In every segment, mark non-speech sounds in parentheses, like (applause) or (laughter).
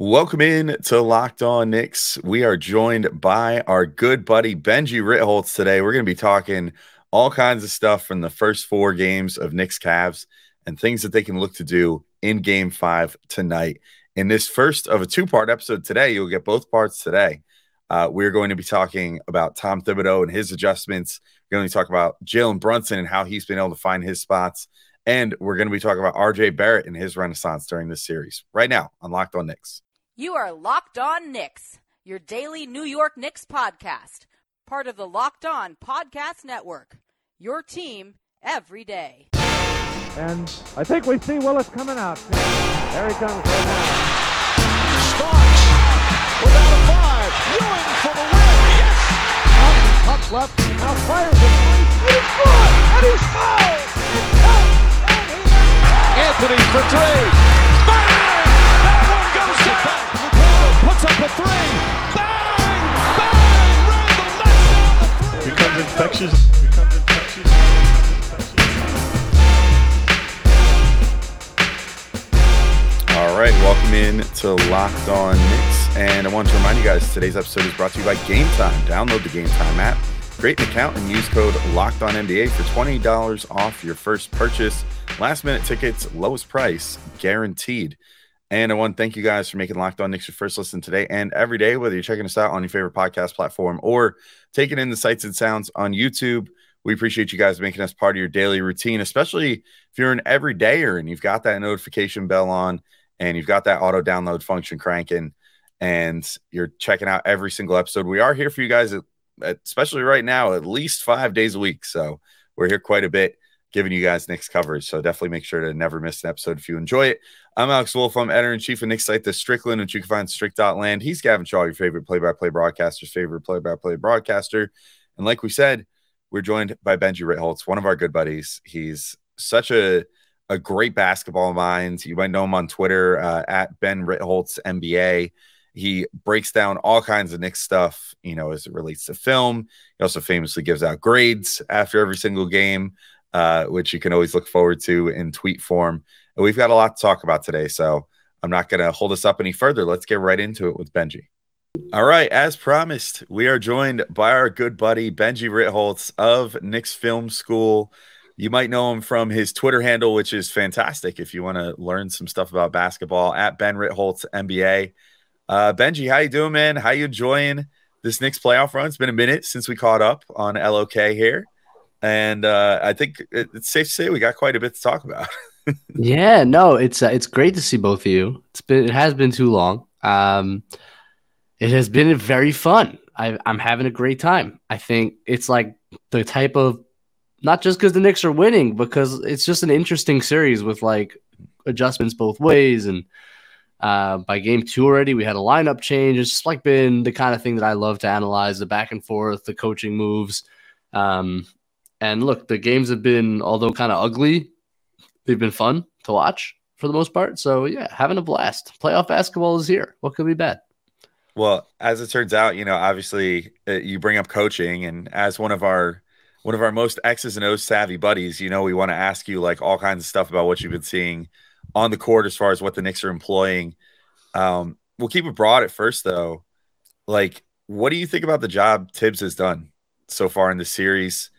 Welcome in to Locked On Knicks. We are joined by our good buddy Benjy Ritholtz today. We're going to be talking all kinds of stuff from the first four games of Knicks Cavs and things that they can look to do in game five tonight. In this first of a two part episode today, you'll get both parts today. Uh, we're going to be talking about Tom Thibodeau and his adjustments. We're going to talk about Jalen Brunson and how he's been able to find his spots. And we're going to be talking about RJ Barrett and his renaissance during this series right now on Locked On Knicks. You are Locked On Knicks, your daily New York Knicks podcast, part of the Locked On Podcast Network. Your team every day. And I think we see Willis coming out. There he comes right now. Starks without a five. Ewing for the win. Yes. Up, up left. Now fires it. And he's good. And he's fouled. Anthony for three. Puts up a three. Bang! Bang! Randle knocks down the three. becomes infectious. Becomes infectious. All right, welcome in to Locked On Knicks. And I want to remind you guys today's episode is brought to you by Game Time. Download the Game Time app, create an account, and use code Locked On NBA for $20 off your first purchase. Last minute tickets, lowest price, guaranteed. And I want to thank you guys for making Locked On Knicks your first listen today and every day, whether you're checking us out on your favorite podcast platform or taking in the sights and sounds on YouTube. We appreciate you guys making us part of your daily routine, especially if you're an everydayer and you've got that notification bell on and you've got that auto download function cranking and you're checking out every single episode. We are here for you guys, at, at- especially right now, at least five days a week. So we're here quite a bit giving you guys Knicks coverage. So definitely make sure to never miss an episode if you enjoy it. I'm Alex Wolf. I'm editor in chief of Knicks site, The Strickland, which you can find strict.land. He's Gavin Shaw, your favorite play by play broadcaster's favorite play by play broadcaster. And like we said, we're joined by Benjy Ritholtz, one of our good buddies. He's such a a great basketball mind. You might know him on Twitter uh, at Ben Ritholtz NBA. He breaks down all kinds of Knicks stuff, you know, as it relates to film. He also famously gives out grades after every single game, uh, which you can always look forward to in tweet form. And we've got a lot to talk about today, so I'm not going to hold us up any further. Let's get right into it with Benjy. All right, as promised, we are joined by our good buddy Benjy Ritholtz of Knicks Film School. You might know him from his Twitter handle, which is fantastic if you want to learn some stuff about basketball at Ben Ritholtz NBA. Uh, Benjy, how you doing, man? How you enjoying this Knicks playoff run? It's been a minute since we caught up on LOK here, and uh, I think it- it's safe to say we got quite a bit to talk about. (laughs) Yeah, no, it's uh, it's great to see both of you. It's been it has been too long. Um, it has been very fun. I, I'm having a great time. I think it's like the type of not just because the Knicks are winning, because it's just an interesting series with like adjustments both ways. And uh, by game two already, we had a lineup change. It's just like been the kind of thing that I love to analyze the back and forth, the coaching moves. Um, and look, the games have been, although kind of ugly, they've been fun to watch for the most part. So yeah, having a blast. Playoff basketball is here. What could be bad? Well, as it turns out, you know, obviously uh, you bring up coaching, and as one of our one of our most X's and O's savvy buddies, you know, we want to ask you like all kinds of stuff about what you've been seeing on the court as far as what the Knicks are employing. Um, we'll keep it broad at first, though. Like, what do you think about the job Thibs has done so far in the series?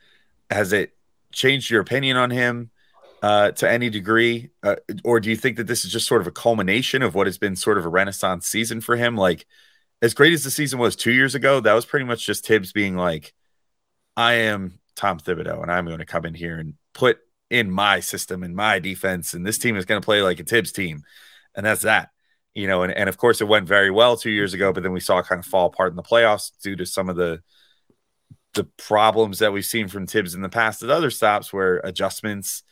Has it changed your opinion on him uh, to any degree, uh, or do you think that this is just sort of a culmination of what has been sort of a renaissance season for him? Like as great as the season was two years ago, that was pretty much just Thibs being like, I am Tom Thibodeau and I'm going to come in here and put in my system and my defense, and this team is going to play like a Thibs team. And that's that, you know. And, and of course, it went very well two years ago, but then we saw it kind of fall apart in the playoffs due to some of the the problems that we've seen from Thibs in the past at other stops where adjustments,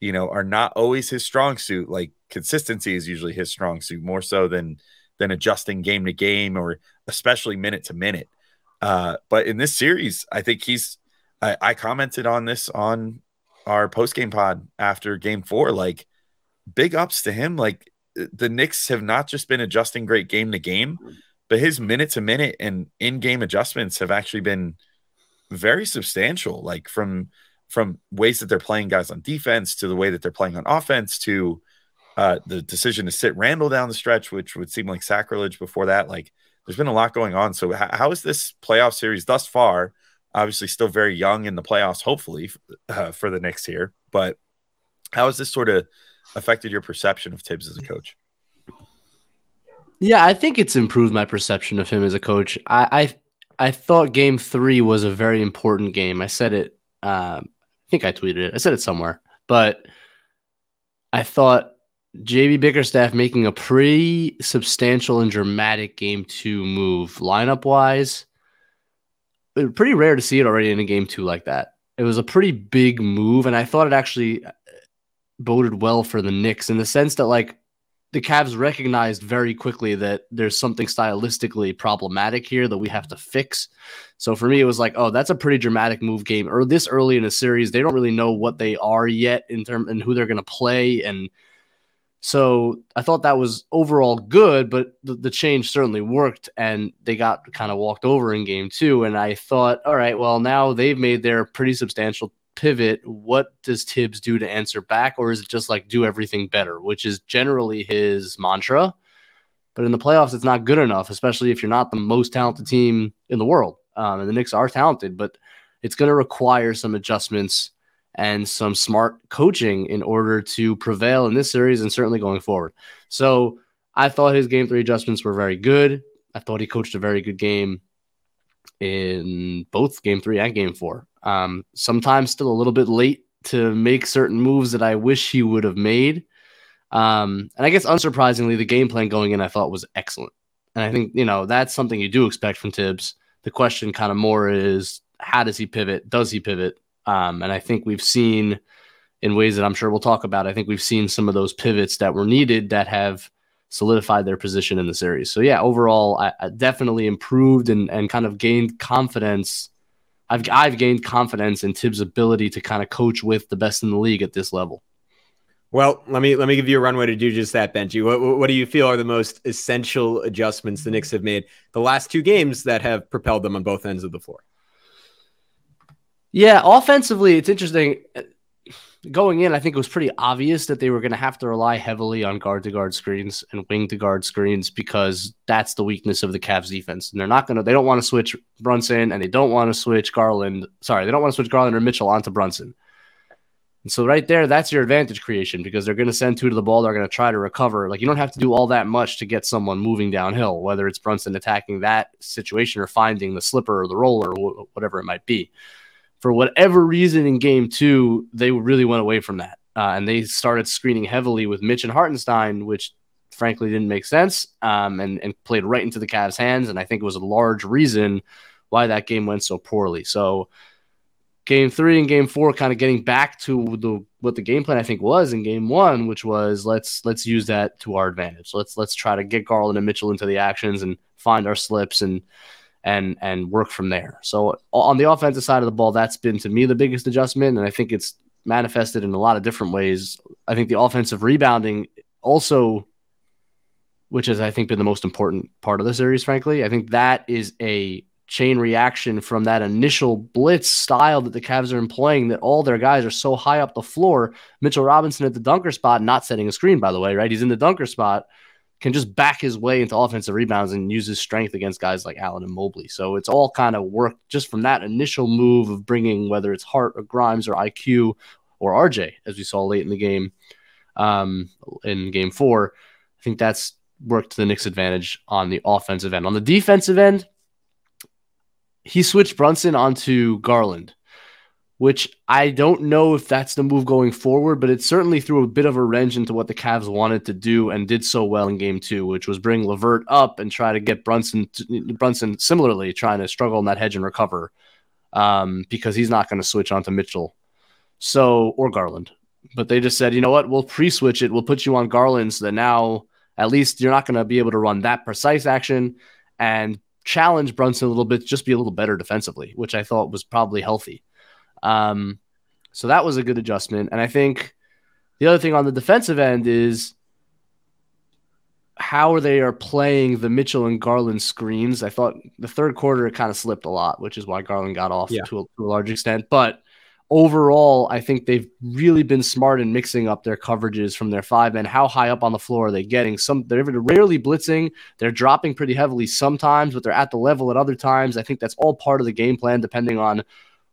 you know, are not always his strong suit. Like consistency is usually his strong suit more so than than adjusting game to game or especially minute to minute. Uh, but in this series, I think he's. I, I commented on this on our post game pod after game four. Like big ups to him. Like the Knicks have not just been adjusting great game to game, but his minute to minute and in game adjustments have actually been very substantial. Like from from ways that they're playing guys on defense to the way that they're playing on offense to uh, the decision to sit Randle down the stretch, which would seem like sacrilege before that. Like there's been a lot going on. So how is this playoff series thus far? Obviously, still very young in the playoffs. Hopefully uh, for the next year, but how has this sort of affected your perception of Thibs as a coach? Yeah, I think it's improved my perception of him as a coach. I, I I, thought Game Three was a very important game. I said it. Um, I think I tweeted it. I said it somewhere, but I thought JB Bickerstaff making a pretty substantial and dramatic game two move lineup wise. Pretty rare to see it already in a game two like that. It was a pretty big move, and I thought it actually boded well for the Knicks in the sense that like the Cavs recognized very quickly that there's something stylistically problematic here that we have to fix. So for me, it was like, oh, that's a pretty dramatic move game. Or this early in a series, they don't really know what they are yet in terms and who they're going to play. And so I thought that was overall good, but the, the change certainly worked, and they got kind of walked over in game two. And I thought, all right, well now they've made their pretty substantial pivot, what does Thibs do to answer back? Or is it just like do everything better, which is generally his mantra? But in the playoffs, it's not good enough, especially if you're not the most talented team in the world. Um, and the Knicks are talented, but it's going to require some adjustments and some smart coaching in order to prevail in this series and certainly going forward. So I thought his game three adjustments were very good. I thought he coached a very good game in both game three and game four. Um, sometimes still a little bit late to make certain moves that I wish he would have made. Um, and I guess unsurprisingly, the game plan going in I thought was excellent. And I think, you know, that's something you do expect from Thibs. The question kind of more is how does he pivot? Does he pivot? Um, and I think we've seen in ways that I'm sure we'll talk about, I think we've seen some of those pivots that were needed that have solidified their position in the series. So yeah, overall, I, I definitely improved and, and kind of gained confidence I've I've gained confidence in Thibs' ability to kind of coach with the best in the league at this level. Well, let me let me give you a runway to do just that, Benjy. What, what do you feel are the most essential adjustments the Knicks have made the last two games that have propelled them on both ends of the floor? Yeah, offensively, it's interesting going in, I think it was pretty obvious that they were going to have to rely heavily on guard to guard screens and wing to guard screens because that's the weakness of the Cavs defense. And they're not going to, they don't want to switch Brunson and they don't want to switch Garland. Sorry, they don't want to switch Garland or Mitchell onto Brunson. And so right there, that's your advantage creation because they're going to send two to the ball. They're going to try to recover. Like you don't have to do all that much to get someone moving downhill, whether it's Brunson attacking that situation or finding the slipper or the roller or whatever it might be for whatever reason in game two, they really went away from that. Uh, and they started screening heavily with Mitch and Hartenstein, which frankly didn't make sense um, and, and played right into the Cavs' hands. And I think it was a large reason why that game went so poorly. So, game three and game four kind of getting back to the what the game plan I think was in game one, which was let's let's use that to our advantage. Let's let's try to get Garland and Mitchell into the actions and find our slips and and and work from there. So on the offensive side of the ball, that's been to me the biggest adjustment, and I think it's manifested in a lot of different ways. I think the offensive rebounding also, which has I think been the most important part of the series, frankly, I think that is a chain reaction from that initial blitz style that the Cavs are employing that all their guys are so high up the floor. Mitchell Robinson at the dunker spot, not setting a screen, by the way, right? He's in the dunker spot can just back his way into offensive rebounds and use his strength against guys like Allen and Mobley. So it's all kind of worked just from that initial move of bringing whether it's Hart or Grimes or IQ or RJ, as we saw late in the game um, in game four. I think that's worked to the Knicks' advantage on the offensive end. On the defensive end, he switched Brunson onto Garland which I don't know if that's the move going forward, but it certainly threw a bit of a wrench into what the Cavs wanted to do and did so well in game two, which was bring LeVert up and try to get Brunson to, Brunson similarly trying to struggle in that hedge and recover um, because he's not going to switch onto Mitchell. So or Garland. But they just said, you know what, we'll pre-switch it. We'll put you on Garland so that now at least you're not going to be able to run that precise action and challenge Brunson a little bit, just be a little better defensively, which I thought was probably healthy. Um, so that was a good adjustment. And I think the other thing on the defensive end is how they are playing the Mitchell and Garland screens. I thought the third quarter it kind of slipped a lot, which is why Garland got off yeah. to, a, to a large extent. But overall, I think they've really been smart in mixing up their coverages from their five men. How high up on the floor are they getting? Some they're rarely blitzing. They're dropping pretty heavily sometimes, but they're at the level at other times. I think that's all part of the game plan, depending on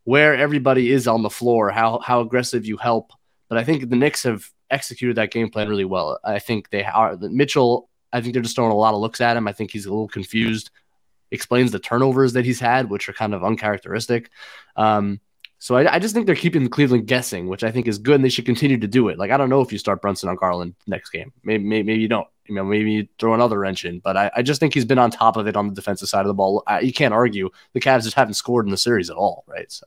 where everybody is on the floor, how how aggressive you help. But I think the Knicks have executed that game plan really well. I think they are Mitchell. I think they're just throwing a lot of looks at him. I think he's a little confused. Explains the turnovers that he's had, which are kind of uncharacteristic. Um, so I, I, just think they're keeping Cleveland guessing, which I think is good, and they should continue to do it. Like I don't know if you start Brunson on Garland next game. Maybe maybe, maybe you don't. You know, maybe throw another wrench in. But I, I, just think he's been on top of it on the defensive side of the ball. I, you can't argue the Cavs just haven't scored in the series at all, right? So.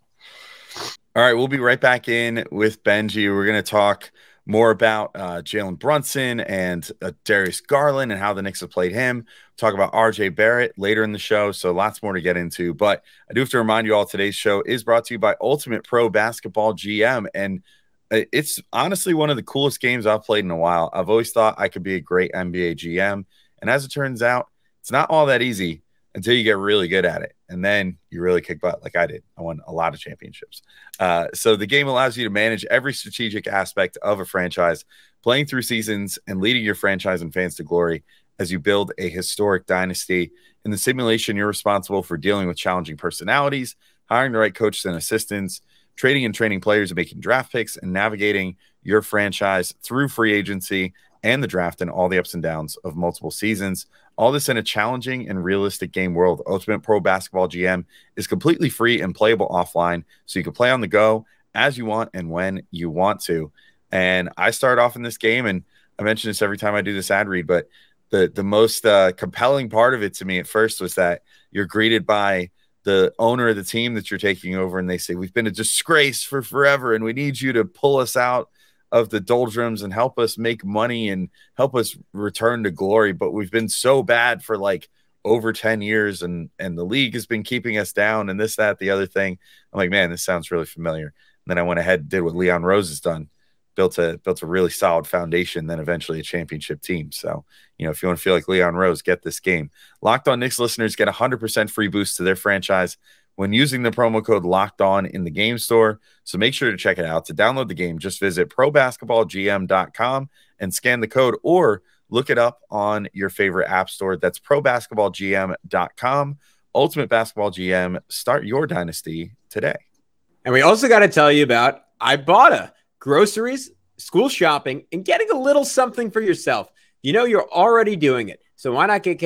All right, we'll be right back in with Benjy. We're going to talk more about uh, Jalen Brunson and uh, Darius Garland and how the Knicks have played him. Talk about RJ Barrett later in the show. So lots more to get into. But I do have to remind you all today's show is brought to you by Ultimate Pro Basketball GM. And it's honestly one of the coolest games I've played in a while. I've always thought I could be a great NBA GM. And as it turns out, it's not all that easy until you get really good at it. And then you really kick butt like I did. I won a lot of championships. Uh, so the game allows you to manage every strategic aspect of a franchise, playing through seasons and leading your franchise and fans to glory as you build a historic dynasty. In the simulation, you're responsible for dealing with challenging personalities, hiring the right coaches and assistants, trading and training players and making draft picks, and navigating your franchise through free agency and the draft and all the ups and downs of multiple seasons. All this in a challenging and realistic game world. Ultimate Pro Basketball GM is completely free and playable offline, so you can play on the go as you want and when you want to. And I start off in this game, and I mention this every time I do this ad read, but the the most uh, compelling part of it to me at first was that you're greeted by the owner of the team that you're taking over, and they say, "We've been a disgrace for forever, and we need you to pull us out." of the doldrums and help us make money and help us return to glory. But we've been so bad for like over 10 years and and the league has been keeping us down and this, that, the other thing. I'm like, man, this sounds really familiar. And then I went ahead and did what Leon Rose has done. Built a built a really solid foundation, then eventually a championship team. So, you know, if you want to feel like Leon Rose, get this game. Locked on Knicks listeners get 100% free boost to their franchise when using the promo code locked on in the game store. So make sure to check it out. To download the game, just visit probasketballgm.com and scan the code or look it up on your favorite app store. That's probasketballgm.com. Ultimate Basketball GM, start your dynasty today. And we also got to tell you about Ibotta groceries, school shopping, and getting a little something for yourself. You know, you're already doing it. So why not get,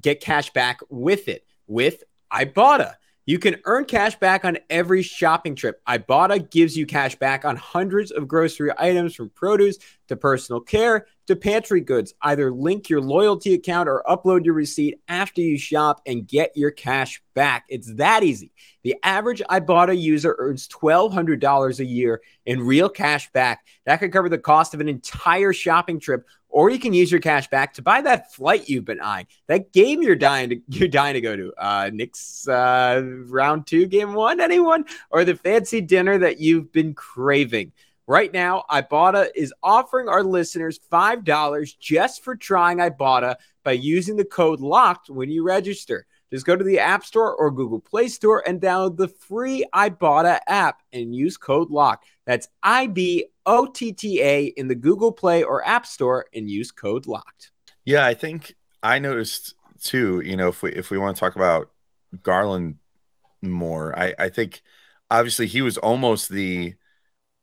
get, cash back with it with Ibotta? You can earn cash back on every shopping trip. Ibotta gives you cash back on hundreds of grocery items from produce to personal care to pantry goods. Either link your loyalty account or upload your receipt after you shop and get your cash back. It's that easy. The average Ibotta user earns $1,200 a year in real cash back. That could cover the cost of an entire shopping trip or you can use your cash back to buy that flight you've been eyeing, that game you're dying to you're dying to go to. Uh, Knicks uh, round two, game one, anyone, or the fancy dinner that you've been craving. Right now, Ibotta is offering our listeners $5 just for trying Ibotta by using the code LOCKED when you register. Just go to the App Store or Google Play Store and download the free Ibotta app and use code LOCKED. That's I B O T T A in the Google Play or App Store and use code LOCKED. Yeah, I think I noticed too, you know, if we if we want to talk about Garland more, I I think obviously he was almost the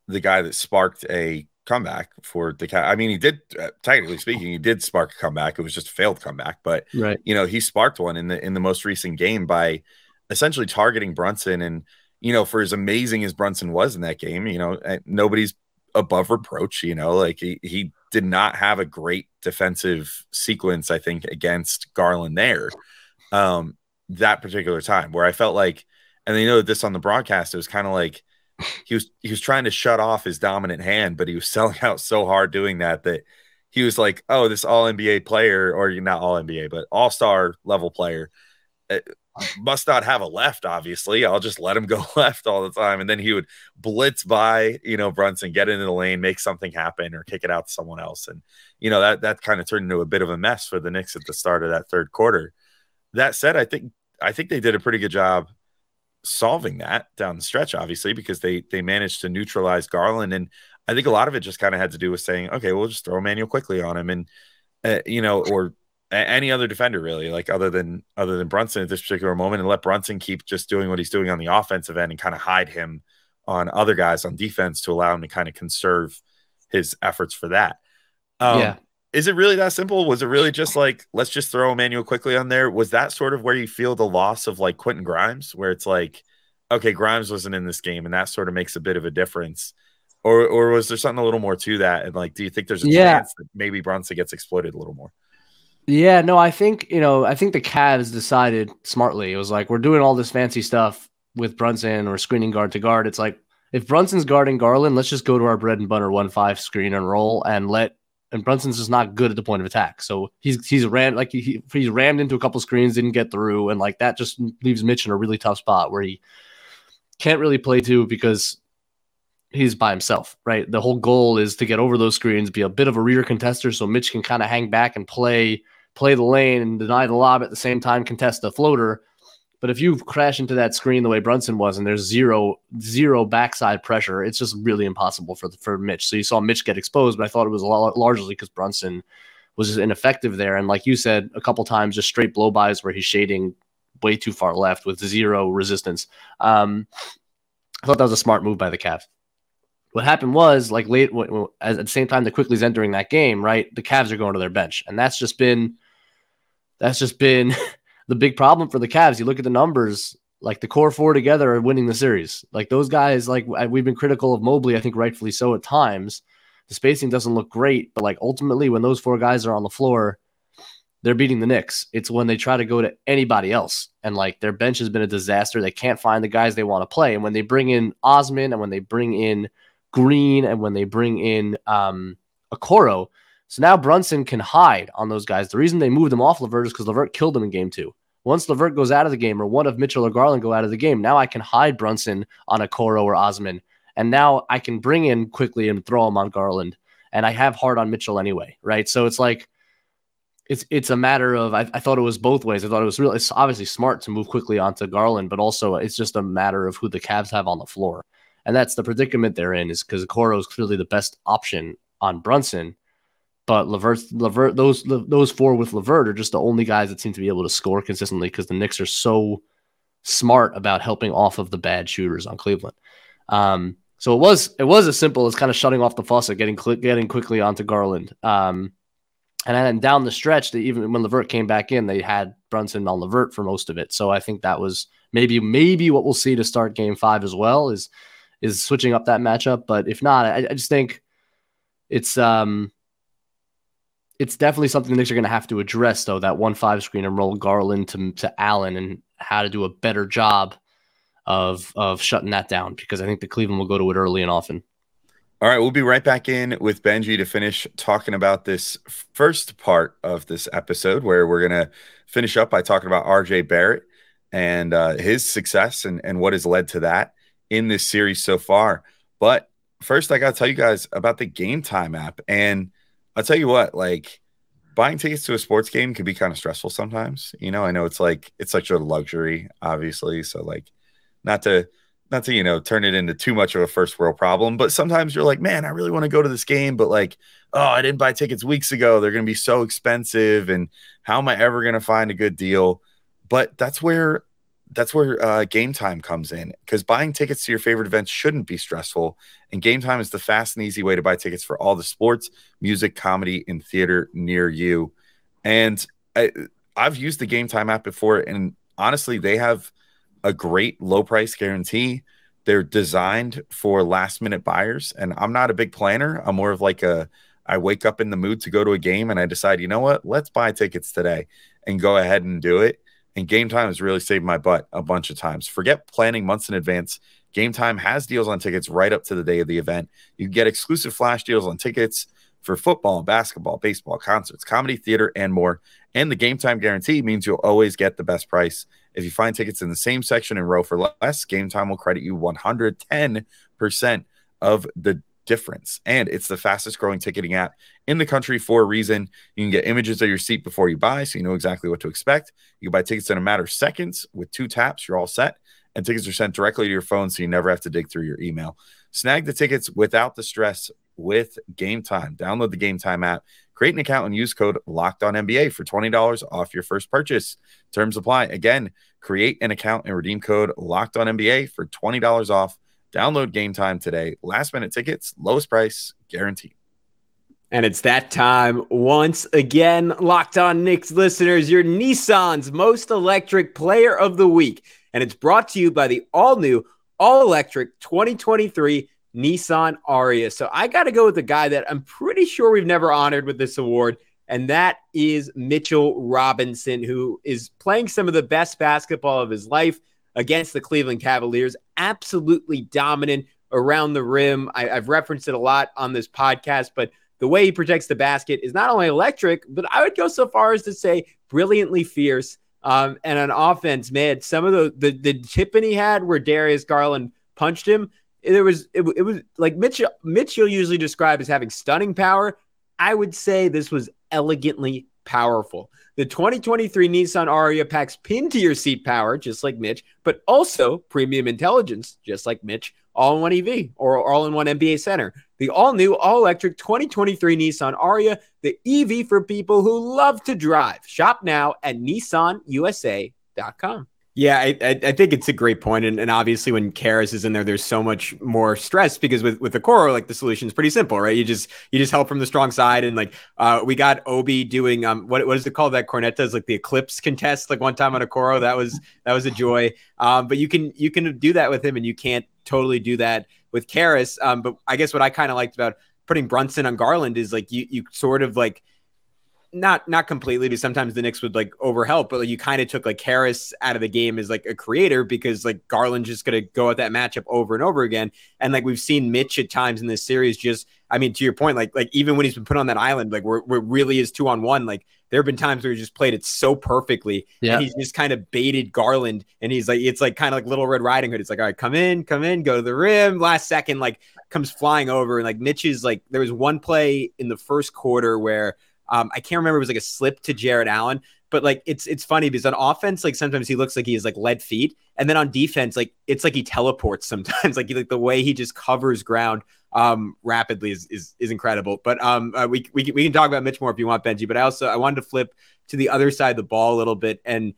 the guy that sparked a comeback for the cat. I mean, he did uh, technically speaking, he did spark a comeback. It was just a failed comeback, but right. you know, he sparked one in the in the most recent game by essentially targeting Brunson and you know, for as amazing as Brunson was in that game, you know, eh, nobody's above reproach, you know, like he, he did not have a great defensive sequence, I think, against Garland there. Um, that particular time where I felt like, and they know this on the broadcast, it was kind of like he was he was trying to shut off his dominant hand, but he was (laughs) selling out so hard doing that that he was like, "Oh, this All NBA player, or not All NBA, but All Star level player, eh, must not have a left. Obviously, I'll just let him go (laughs) left all the time, and then he would blitz by, you know, Brunson, get into the lane, make something happen, or kick it out to someone else, and you know that that kind of turned into a bit of a mess for the Knicks at the start of that third quarter. That said, I think I think they did a pretty good job solving that down the stretch, obviously, because they they managed to neutralize Garland, and I think a lot of it just kind of had to do with saying, okay, we'll just throw Immanuel Quickley on him, and uh, you know, or any other defender really, like other than other than Brunson at this particular moment, and let Brunson keep just doing what he's doing on the offensive end and kind of hide him on other guys on defense to allow him to kind of conserve his efforts for that. Um, yeah. Is it really that simple? Was it really just like let's just throw Immanuel Quickley on there? Was that sort of where you feel the loss of like Quentin Grimes, where it's like, okay, Grimes wasn't in this game, and that sort of makes a bit of a difference, or or was there something a little more to that? And like, do you think there's a yeah. chance that maybe Brunson gets exploited a little more? Yeah, no, I think you know, I think the Cavs decided smartly. It was like we're doing all this fancy stuff with Brunson or screening guard to guard. It's like if Brunson's guarding Garland, let's just go to our bread and butter one five screen and roll and let. And Brunson's just not good at the point of attack, so he's he's ran like he he's rammed into a couple screens, didn't get through, and like that just leaves Mitch in a really tough spot where he can't really play to because he's by himself, right? The whole goal is to get over those screens, be a bit of a rear contester, so Mitch can kind of hang back and play play the lane and deny the lob at the same time, contest the floater. But if you crash into that screen the way Brunson was, and there's zero zero backside pressure, it's just really impossible for for Mitch. So you saw Mitch get exposed, but I thought it was largely because Brunson was just ineffective there. And like you said, a couple times, just straight blow bys where he's shading way too far left with zero resistance. Um, I thought that was a smart move by the Cavs. What happened was like late at the same time the Quickley's entering that game, right? The Cavs are going to their bench, and that's just been that's just been (laughs) the big problem for the Cavs. You look at the numbers, like the core four together are winning the series. Like those guys, like we've been critical of Mobley, I think rightfully so at times. The spacing doesn't look great, but like ultimately, when those four guys are on the floor, they're beating the Knicks. It's when they try to go to anybody else, and like their bench has been a disaster. They can't find the guys they want to play, and when they bring in Osman and when they bring in Green and when they bring in um, Okoro, so now Brunson can hide on those guys. The reason they moved him off LeVert is because LeVert killed him in game two. Once LeVert goes out of the game, or one of Mitchell or Garland go out of the game, now I can hide Brunson on Okoro or Osman. And now I can bring in Quickley and throw him on Garland. And I have Hart on Mitchell anyway, right? So it's like it's it's a matter of I, I thought it was both ways. I thought it was really it's obviously smart to move Quickley onto Garland, but also it's just a matter of who the Cavs have on the floor. And that's the predicament they're in, is because Okoro is clearly the best option on Brunson. But LeVert, LeVert, those those four with LeVert are just the only guys that seem to be able to score consistently because the Knicks are so smart about helping off of the bad shooters on Cleveland. Um, so it was it was as simple as kind of shutting off the faucet, getting getting Quickley onto Garland. Um, and then down the stretch, they, even when LeVert came back in, they had Brunson on LeVert for most of it. So I think that was maybe maybe what we'll see to start Game Five as well is is switching up that matchup. But if not, I, I just think it's um it's definitely something the Knicks are going to have to address, though. That one five screen and roll Garland to to Allen and how to do a better job of of shutting that down because I think the Cleveland will go to it early and often. All right, we'll be right back in with Benjy to finish talking about this first part of this episode, where we're gonna finish up by talking about RJ Barrett and uh, his success and and what has led to that in this series so far. But first, I got to tell you guys about the Game Time app and I'll tell you what, like buying tickets to a sports game can be kind of stressful sometimes. You know, I know it's like it's such a luxury, obviously. So like not to not to, you know, turn it into too much of a first world problem, but sometimes you're like, man, I really want to go to this game, but like, oh, I didn't buy tickets weeks ago. They're gonna be so expensive. And how am I ever gonna find a good deal? But that's where that's where uh, game time comes in because buying tickets to your favorite events shouldn't be stressful. And game time is the fast and easy way to buy tickets for all the sports, music, comedy, and theater near you. And I, I've used the game time app before, and honestly, they have a great low price guarantee. They're designed for last minute buyers. And I'm not a big planner, I'm more of like a I wake up in the mood to go to a game and I decide, you know what, let's buy tickets today and go ahead and do it and game time has really saved my butt a bunch of times. Forget planning months in advance. Game time has deals on tickets right up to the day of the event. You get exclusive flash deals on tickets for football, basketball, baseball, concerts, comedy, theater, and more. And the game time guarantee means you'll always get the best price. If you find tickets in the same section and row for less, game time will credit you 110% of the difference. And it's the fastest growing ticketing app in the country for a reason. You can get images of your seat before you buy, so you know exactly what to expect. You can buy tickets in a matter of seconds with two taps. You're all set. and tickets are sent directly to your phone so you never have to dig through your email. Snag the tickets without the stress with Game Time. Download the Game Time app, create an account, and use code Locked On NBA for twenty dollars off your first purchase. Terms apply. Again, create an account and redeem code Locked On NBA for twenty dollars off. Download Game Time today. Last minute tickets, lowest price guaranteed. And it's that time once again, Locked On Knicks listeners, your Nissan's most electric player of the week. And it's brought to you by the all new, all electric 2023 Nissan Ariya. So I got to go with the guy that I'm pretty sure we've never honored with this award. And that is Mitchell Robinson, who is playing some of the best basketball of his life against the Cleveland Cavaliers. Absolutely dominant around the rim. I, have referenced it a lot on this podcast, but the way he protects the basket is not only electric, but I would go so far as to say brilliantly fierce. Um, and on offense, man, some of the the, the tipping he had where Darius Garland punched him, there was it, it was like Mitchell Mitchell usually described as having stunning power. I would say this was elegantly powerful. The 2023 Nissan Ariya packs pin to your seat power, just like Mitch, but also premium intelligence, just like Mitch, all in one EV or all in one NBA center. The all new, all electric 2023 Nissan Ariya, the EV for people who love to drive. Shop now at nissanusa.com. Yeah, I, I, think it's a great point, and, and obviously when Caris is in there, there's so much more stress because with with the core, like the solution is pretty simple, right? You just you just help from the strong side, and like uh, we got Obi doing um what what is it called that Kornet's like the Eclipse contest like one time on Okoro that was that was a joy. Um, but you can you can do that with him, and you can't totally do that with Caris. Um, but I guess what I kind of liked about putting Brunson on Garland is like you you sort of like not not completely because sometimes the Knicks would like overhelp, but like, you kind of took like Harris out of the game as like a creator because like Garland just gonna go at that matchup over and over again. And like we've seen Mitch at times in this series just I mean, to your point, like like even when he's been put on that island, like where, where really is two on one, like there have been times where he just played it so perfectly. Yeah. And he's just kind of baited Garland and he's like, it's like kind of like little Red Riding Hood. It's like, all right, come in, come in, go to the rim. Last second, like comes flying over. And like Mitch is like, there was one play in the first quarter where um, I can't remember. It was like a slip to Jarrett Allen, but like it's it's funny because on offense, like sometimes he looks like he has like lead feet, and then on defense, like it's like he teleports sometimes. (laughs) like like the way he just covers ground um rapidly is is, is incredible. But um uh, we, we we can talk about Mitch more if you want, Benjy. But I also I wanted to flip to the other side of the ball a little bit and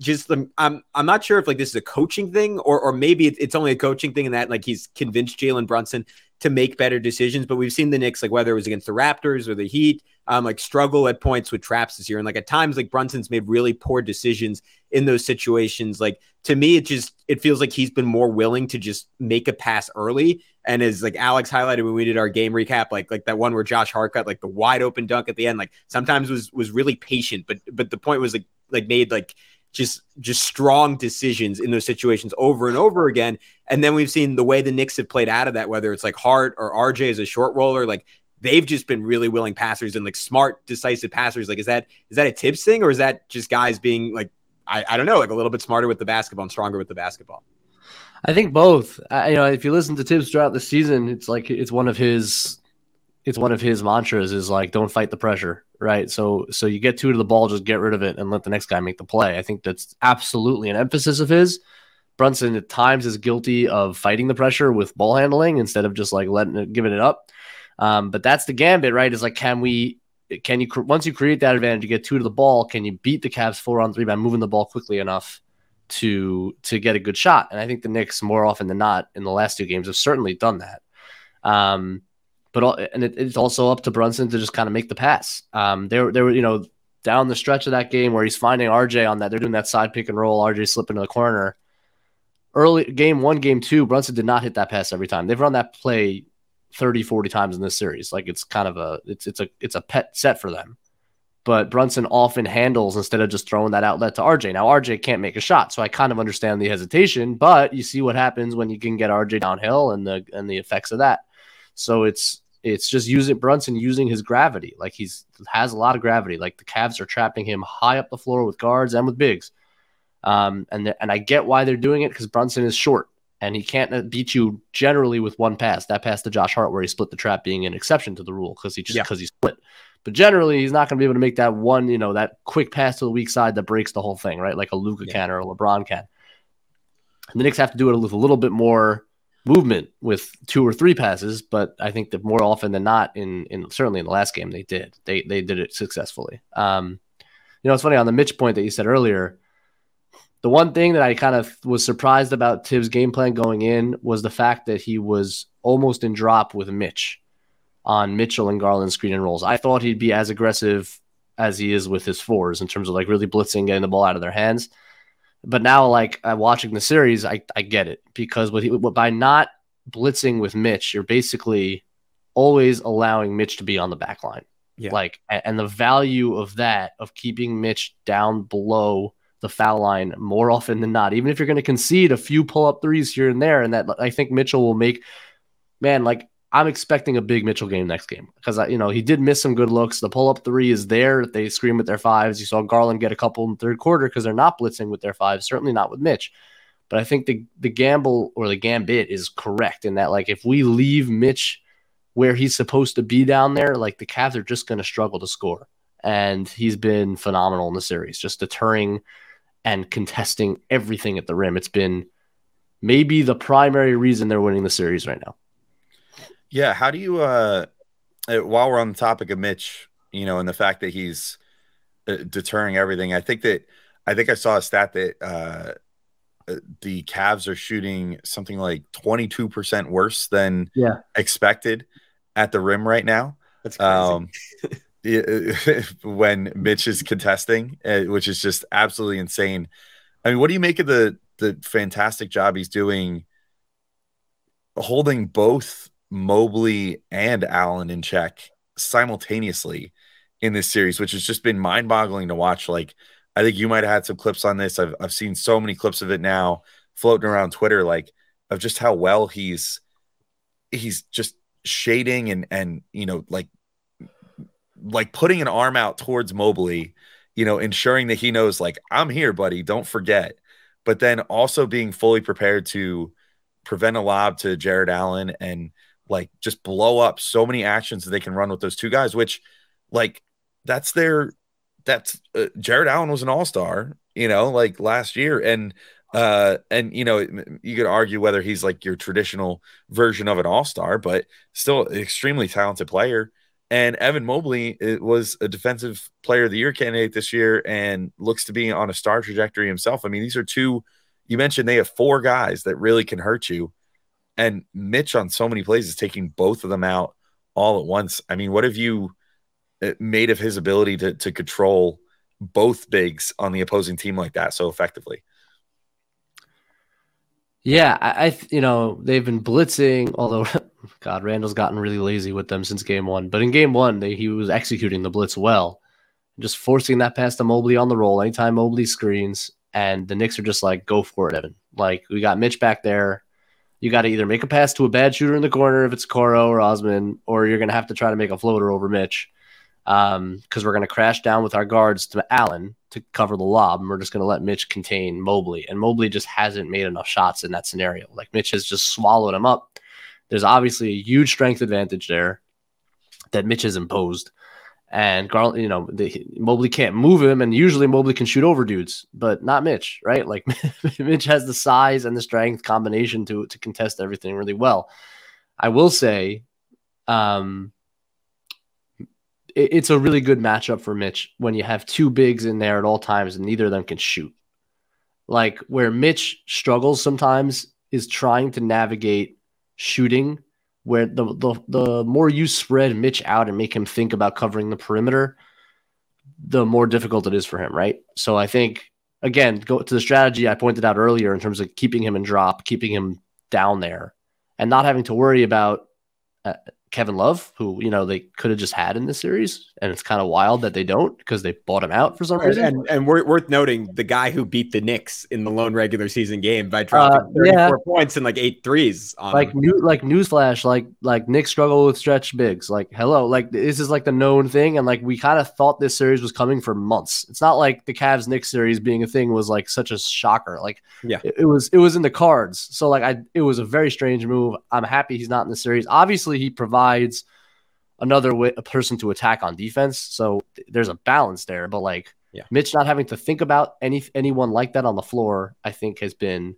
just um, I'm I'm not sure if like this is a coaching thing or or maybe it's only a coaching thing and that like he's convinced Jalen Brunson to make better decisions. But we've seen the Knicks like whether it was against the Raptors or the Heat, um, like struggle at points with traps this year, and like at times like Brunson's made really poor decisions in those situations. Like to me, it just it feels like he's been more willing to just make a pass early. And as like Alex highlighted when we did our game recap, like like that one where Josh Hart got like the wide open dunk at the end, like sometimes was was really patient, but but the point was like like made like just just strong decisions in those situations over and over again. And then we've seen the way the Knicks have played out of that, whether it's like Hart or RJ as a short roller, like they've just been really willing passers and like smart, decisive passers. Like, is that is that a Thibs thing or is that just guys being like I, I don't know, like a little bit smarter with the basketball and stronger with the basketball? I think both. Uh, you know, if you listen to Thibs throughout the season, it's like it's one of his it's one of his mantras is like don't fight the pressure right? So so you get two to the ball, just get rid of it and let the next guy make the play. I think that's absolutely an emphasis of his. Brunson at times is guilty of fighting the pressure with ball handling instead of just like letting it, giving it up. Um, but that's the gambit, right? Is like, can we, can you, once you create that advantage, you get two to the ball, can you beat the Cavs four on three by moving the ball quickly enough to, to get a good shot? And I think the Knicks more often than not in the last two games have certainly done that. Um, but and it, it's also up to Brunson to just kind of make the pass. Um, there, there were you know down the stretch of that game where he's finding RJ on that. They're doing that side pick and roll. RJ slipping to the corner. Early game one, game two, Brunson did not hit that pass every time. They've run that play 30, 40 times in this series. Like it's kind of a it's it's a it's a pet set for them. But Brunson often handles instead of just throwing that outlet to RJ. Now RJ can't make a shot, so I kind of understand the hesitation. But you see what happens when you can get RJ downhill and the and the effects of that. So it's it's just using Brunson using his gravity. Like he's has a lot of gravity. Like the Cavs are trapping him high up the floor with guards and with bigs. Um, and and I get why they're doing it because Brunson is short and he can't uh, beat you generally with one pass. That pass to Josh Hart where he split the trap being an exception to the rule because he just because yeah. he split. But generally, he's not going to be able to make that one, you know, that quick pass to the weak side that breaks the whole thing, right? Like a Luka yeah. can or a LeBron can. And the Knicks have to do it with a little bit more movement with two or three passes, but I think that more often than not, in in certainly in the last game, they did. They they did it successfully. Um, you know, it's funny on the Mitch point that you said earlier. The one thing that I kind of was surprised about Thibs' game plan going in was the fact that he was almost in drop with Mitch on Mitchell and Garland screen and rolls. I thought he'd be as aggressive as he is with his fours in terms of like really blitzing, getting the ball out of their hands. But now, like uh, watching the series, I, I get it because what he, what, by not blitzing with Mitch, you're basically always allowing Mitch to be on the back line. Yeah. Like, and the value of that, of keeping Mitch down below the foul line more often than not, even if you're going to concede a few pull up threes here and there, and that I think Mitchell will make, man, like I'm expecting a big Mitchell game next game because you know he did miss some good looks. The pull up three is there. They scream with their fives. You saw Garland get a couple in the third quarter because they're not blitzing with their fives. Certainly not with Mitch. But I think the the gamble or the gambit is correct in that like if we leave Mitch where he's supposed to be down there, like the Cavs are just going to struggle to score. And he's been phenomenal in the series, just deterring and contesting everything at the rim. It's been maybe the primary reason they're winning the series right now. Yeah, how do you uh uh, while we're on the topic of Mitch, you know, and the fact that he's uh, deterring everything, I think that I think I saw a stat that uh uh, the Cavs are shooting something like 22% worse than Yeah. expected at the rim right now. That's crazy. Um, yeah, (laughs) (laughs) when Mitch is contesting, uh, which is just absolutely insane. I mean, what do you make of the the fantastic job he's doing holding both Mobley and Allen in check simultaneously in this series, which has just been mind boggling to watch. Like, I think you might have had some clips on this. I've, I've seen so many clips of it now floating around Twitter, like of just how well he's he's just shading and and you know like like putting an arm out towards Mobley, you know, ensuring that he knows like I'm here, buddy, don't forget. But then also being fully prepared to prevent a lob to Jarrett Allen and like just blow up so many actions that they can run with those two guys, which like that's their that's uh, Jarrett Allen was an all-star, you know, like last year and uh and you know you could argue whether he's like your traditional version of an all-star but still extremely talented player and Evan Mobley was a defensive player of the year candidate this year and looks to be on a star trajectory himself. I mean, these are two you mentioned they have four guys that really can hurt you. And Mitch on so many plays is taking both of them out all at once. I mean, what have you uh, made of his ability to to control both bigs on the opposing team like that so effectively? Yeah, I, I you know they've been blitzing. Although, (laughs) God, Randle's gotten really lazy with them since game one. But in game one, they, he was executing the blitz well, just forcing that pass to Mobley on the roll. Anytime Mobley screens, and the Knicks are just like, "Go for it, Evan." Like we got Mitch back there. You got to either make a pass to a bad shooter in the corner if it's Okoro or Osman, or you're gonna have to try to make a floater over Mitch. Um, because we're gonna crash down with our guards to Allen to cover the lob, and we're just going to let Mitch contain Mobley. And Mobley just hasn't made enough shots in that scenario. Like Mitch has just swallowed him up. There's obviously a huge strength advantage there that Mitch has imposed. And Garland, you know, the, Mobley can't move him, and usually Mobley can shoot over dudes, but not Mitch, right? Like (laughs) Mitch has the size and the strength combination to to contest everything really well. I will say, um, it's a really good matchup for Mitch when you have two bigs in there at all times and neither of them can shoot. Like where Mitch struggles sometimes is trying to navigate shooting where the, the the more you spread Mitch out and make him think about covering the perimeter, the more difficult it is for him, right? So I think again, go to the strategy I pointed out earlier in terms of keeping him in drop, keeping him down there, and not having to worry about uh, Kevin Love, who you know they could have just had in this series, and it's kind of wild that they don't because they bought him out for some reason. And, and we're, worth noting the guy who beat the Knicks in the lone regular season game by dropping Uh, 34 yeah. points and like eight threes. On like new like newsflash like like Knicks struggle with stretch bigs like hello like this is like the known thing and like we kind of thought this series was coming for months it's not like the Cavs Knicks series being a thing was like such a shocker like Yeah. it, it was it was in the cards so like I it was a very strange move I'm happy he's not in the series obviously he provides another way, a person to attack on defense so th- there's a balance there but like Yeah. Mitch not having to think about any anyone like that on the floor I think has been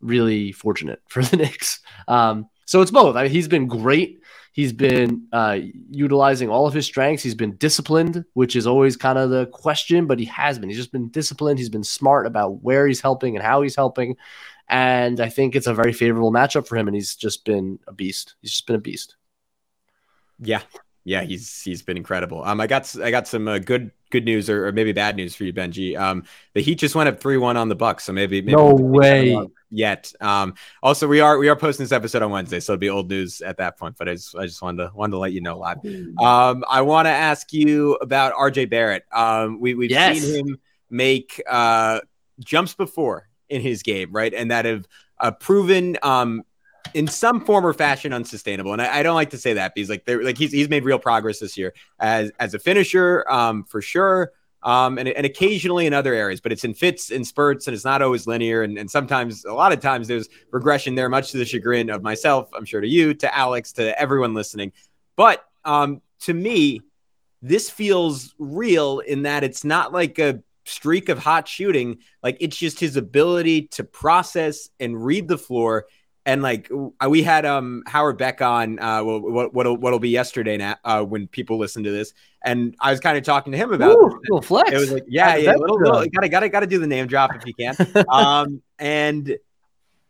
really fortunate (laughs) for the Knicks. Um, so it's both. I mean, he's been great. He's been uh, utilizing all of his strengths. He's been disciplined, which is always kind of the question, but he has been. He's just been disciplined. He's been smart about where he's helping and how he's helping. And I think it's a very favorable matchup for him. And he's just been a beast. He's just been a beast. Yeah, yeah, he's he's been incredible. Um, I got I got some uh, good good news or, or, maybe bad news for you, Benjy. Um, the Heat just went up three one on the Bucks, so maybe, maybe no way yet. Um, also we are we are posting this episode on Wednesday, so it'll be old news at that point. But I just I just wanted to wanted to let you know live. Um, I want to ask you about RJ Barrett. Um, we we've yes. seen him make uh jumps before in his game, right, and that have uh, proven um in some form or fashion unsustainable. And I, I, don't like to say that because like they're like he's he's made real progress this year as as a finisher, um, for sure. Um, and, and occasionally in other areas, but it's in fits and spurts, and it's not always linear. And, and sometimes, a lot of times, there's regression there, much to the chagrin of myself, I'm sure to you, to Alex, to everyone listening. But um, to me, this feels real in that it's not like a streak of hot shooting. Like it's just his ability to process and read the floor and like uh, we had um Howard Beck on uh what what'll what'll be yesterday now uh when people listen to this. And I was kind of talking to him about Ooh, little flex. It was like yeah yeah little, little, gotta gotta gotta do the name drop if you can. (laughs) Um and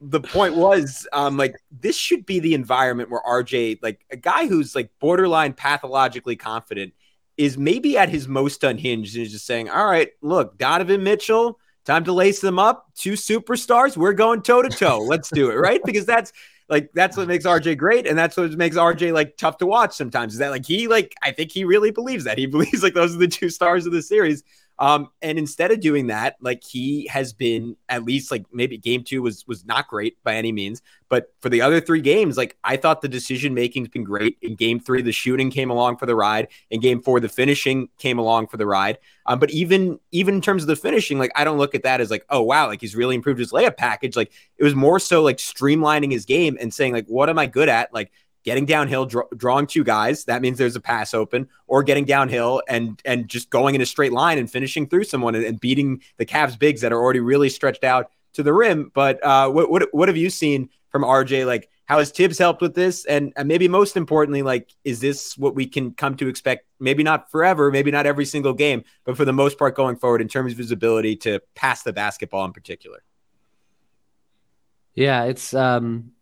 the point was um like this should be the environment where RJ like a guy who's like borderline pathologically confident is maybe at his most unhinged and is just saying all right look Donovan Mitchell time to lace them up. Two superstars. We're going toe to toe. Let's do it, right? Because that's like that's what makes RJ great, and that's what makes RJ like tough to watch sometimes. Is that like he like I think he really believes that he (laughs) believes like those are the two stars of the series. Um, and instead of doing that, like he has been at least like maybe game two was was not great by any means, but for the other three games, like I thought the decision making's been great. In game three, the shooting came along for the ride. In game four, the finishing came along for the ride. Um, but even even in terms of the finishing, like I don't look at that as like, oh wow, like he's really improved his layup package. Like it was more so like streamlining his game and saying like, what am I good at? Like getting downhill, draw, drawing two guys. That means there's a pass open, or getting downhill and and just going in a straight line and finishing through someone and, and beating the Cavs bigs that are already really stretched out to the rim. But uh, what what what have you seen from RJ? Like, how has Thibs helped with this? And, and maybe most importantly, like, is this what we can come to expect? Maybe not forever, maybe not every single game, but for the most part going forward in terms of his ability to pass the basketball in particular. Yeah, it's um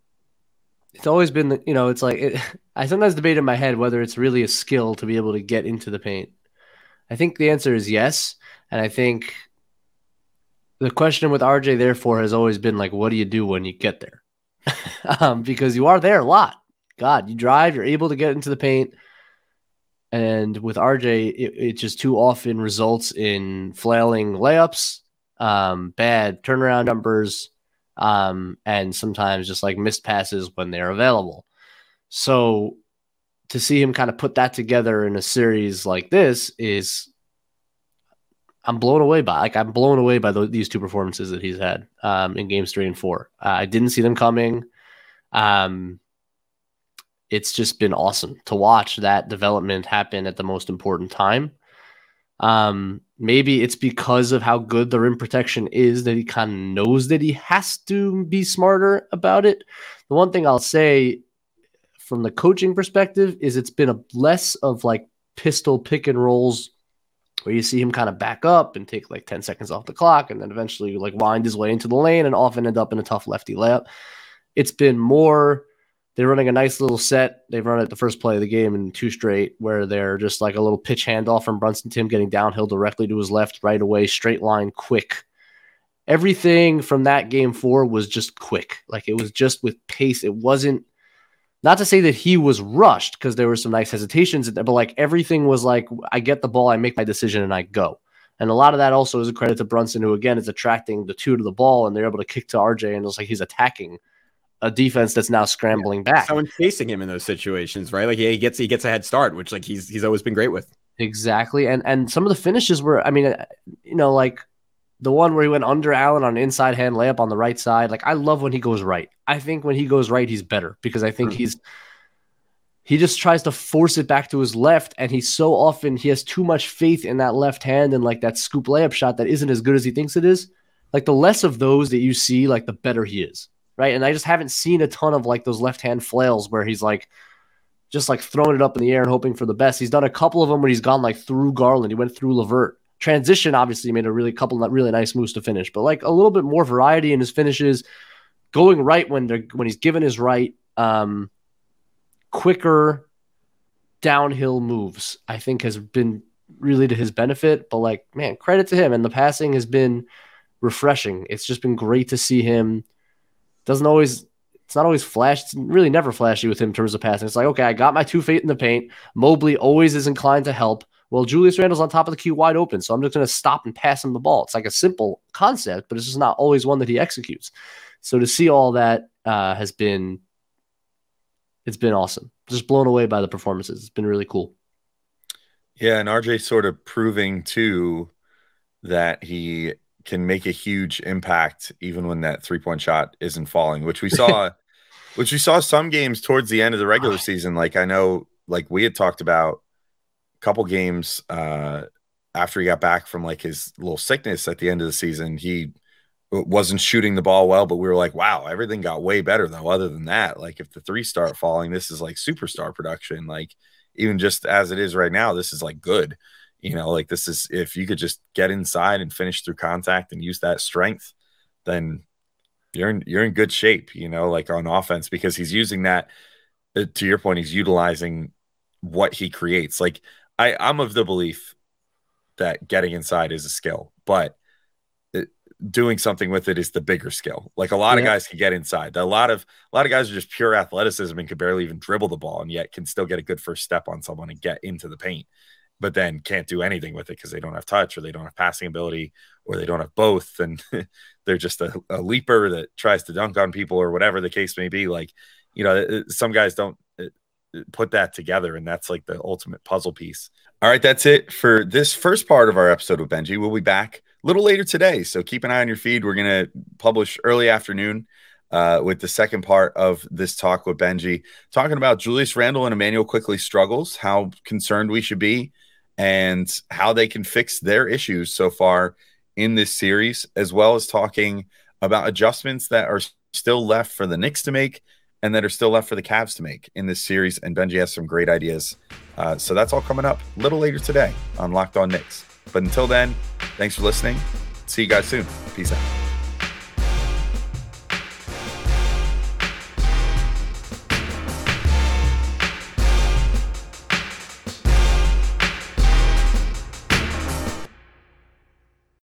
it's always been you know it's like it, (laughs) i sometimes debate in my head whether it's really a skill to be able to get into the paint. I think the answer is yes and i think the question with rj therefore has always been like what do you do when you get there? (laughs) Um, because you are there a lot. God you drive you're able to get into the paint and with rj it, it just too often results in flailing layups um, bad turnaround numbers um, and sometimes just like missed passes when they're available. So to see him kind of put that together in a series like this is I'm blown away by like I'm blown away by the, these two performances that he's had um, in games three and four. Uh, I didn't see them coming. Um, it's just been awesome to watch that development happen at the most important time. Um, maybe it's because of how good the rim protection is that he kind of knows that he has to be smarter about it. The one thing I'll say from the coaching perspective is it's been a less of like pistol pick and rolls where you see him kind of back up and take like 10 seconds off the clock and then eventually like wind his way into the lane and often end up in a tough lefty layup. It's been more they're running a nice little set. They've run it the first play of the game in two straight, where they're just like a little pitch handoff from Brunson Tim getting downhill directly to his left right away, straight line, quick. Everything from that game four was just quick. Like it was just with pace. It wasn't not to say that he was rushed because there were some nice hesitations, but like everything was like, I get the ball, I make my decision, and I go. And a lot of that also is a credit to Brunson, who again is attracting the two to the ball, and they're able to kick to RJ, and it's like he's attacking a defense that's now scrambling back. Someone chasing him in those situations, right? Like he gets he gets a head start, which like he's he's always been great with. Exactly, and and some of the finishes were, I mean, uh, you know, like the one where he went under Allen on an inside hand layup on the right side. Like I love when he goes right. I think when he goes right, he's better because I think mm-hmm. he's he just tries to force it back to his left, and he's so often he has too much faith in that left hand and like that scoop layup shot that isn't as good as he thinks it is. Like the less of those that you see, like the better he is right? And I just haven't seen a ton of like those left hand flails where he's like just like throwing it up in the air and hoping for the best. He's done a couple of them where he's gone like through Garland. He went through LeVert. Transition obviously made a really couple of really nice moves to finish, but like a little bit more variety in his finishes, going right when they're when he's given his right, um, quicker downhill moves. I think has been really to his benefit. But like, man, credit to him. And the passing has been refreshing. It's just been great to see him. Doesn't always it's not always flash. It's really never flashy with him in terms of passing. It's like, okay, I got my two feet in the paint. Mobley always is inclined to help. Well, Julius Randle's on top of the key wide open. So I'm just going to stop and pass him the ball. It's like a simple concept, but it's just not always one that he executes. So to see all that uh, has been, it's been awesome. Just blown away by the performances. It's been really cool. Yeah, and RJ sort of proving too that he can make a huge impact even when that three point shot isn't falling, which we (laughs) saw, which we saw some games towards the end of the regular season. Like I know, like we had talked about a couple games uh, after he got back from like his little sickness at the end of the season, he wasn't shooting the ball well, but we were like, wow, everything got way better though. Other than that, like if the three start falling, this is like superstar production. Like even just as it is right now, this is like good. You know, like this is if you could just get inside and finish through contact and use that strength, then you're in you're in good shape, you know, like on offense because he's using that uh, to your point, he's utilizing what he creates. Like I, I'm of the belief that getting inside is a skill, but doing something with it is the bigger skill. Like a lot yeah. of guys can get inside. A lot of a lot of guys are just pure athleticism and can barely even dribble the ball, and yet can still get a good first step on someone and get into the paint, but then can't do anything with it because they don't have touch or they don't have passing ability or they don't have both, and (laughs) they're just a, a leaper that tries to dunk on people or whatever the case may be. Like you know, some guys don't put that together, and that's like the ultimate puzzle piece. All right, that's it for this first part of our episode with Benjy. We'll be back a little later today. So keep an eye on your feed. We're going to publish early afternoon uh, with the second part of this talk with Benjy, talking about Julius Randle and Immanuel Quickley struggles, how concerned we should be, and how they can fix their issues so far in this series, as well as talking about adjustments that are still left for the Knicks to make and that are still left for the Cavs to make in this series. And Benjy has some great ideas. Uh, so that's all coming up a little later today on Locked On Knicks. But until then, thanks for listening. See you guys soon. Peace out.